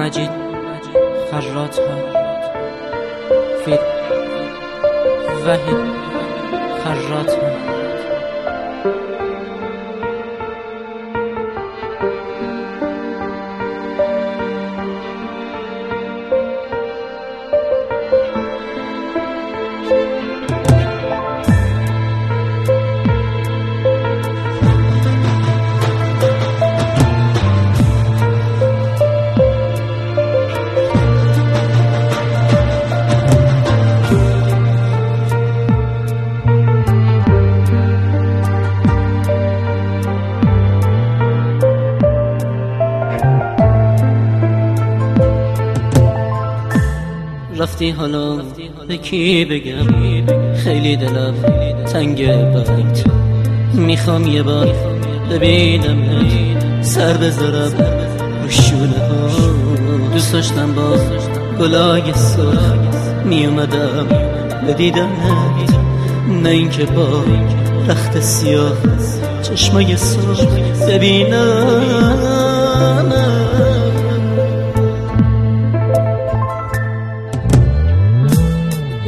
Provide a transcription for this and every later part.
مجید خرات ها. فید وحید خرات رفتی حالا؟ به کی بگم؟ خیلی دلم تنگ بیت می‌خوام یه بار ببینم. سر بذارم رو شونه ها. دوست داشتم با گلای سرخ میومدم. دیدنت نه اینکه با رخت سیاه چشمای سرخ ببینم.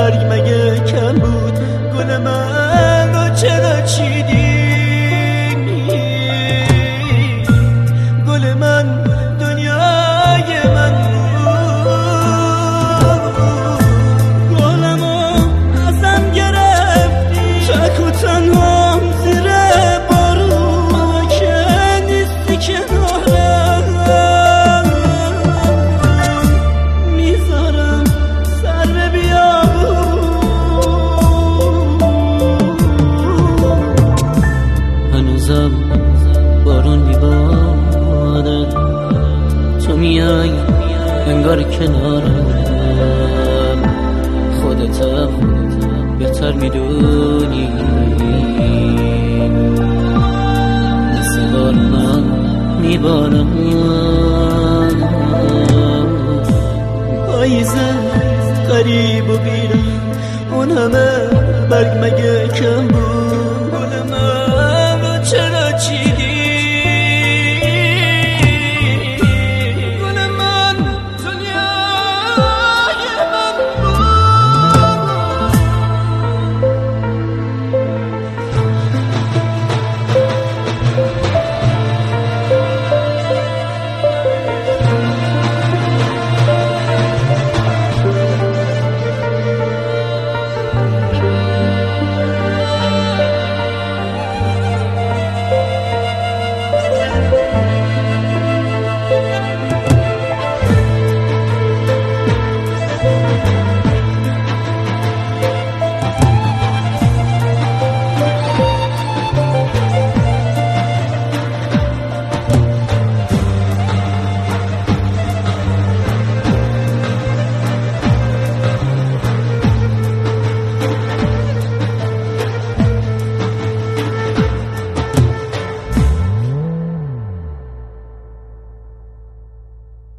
برگ مگه کم بود گل من و چرا چیدی؟ میای انگار کنارم خودت بهتر می‌دونی. مثل بارونم میبارم. پاییزه قریب و بیرم اون همه برگ مگه کم بود؟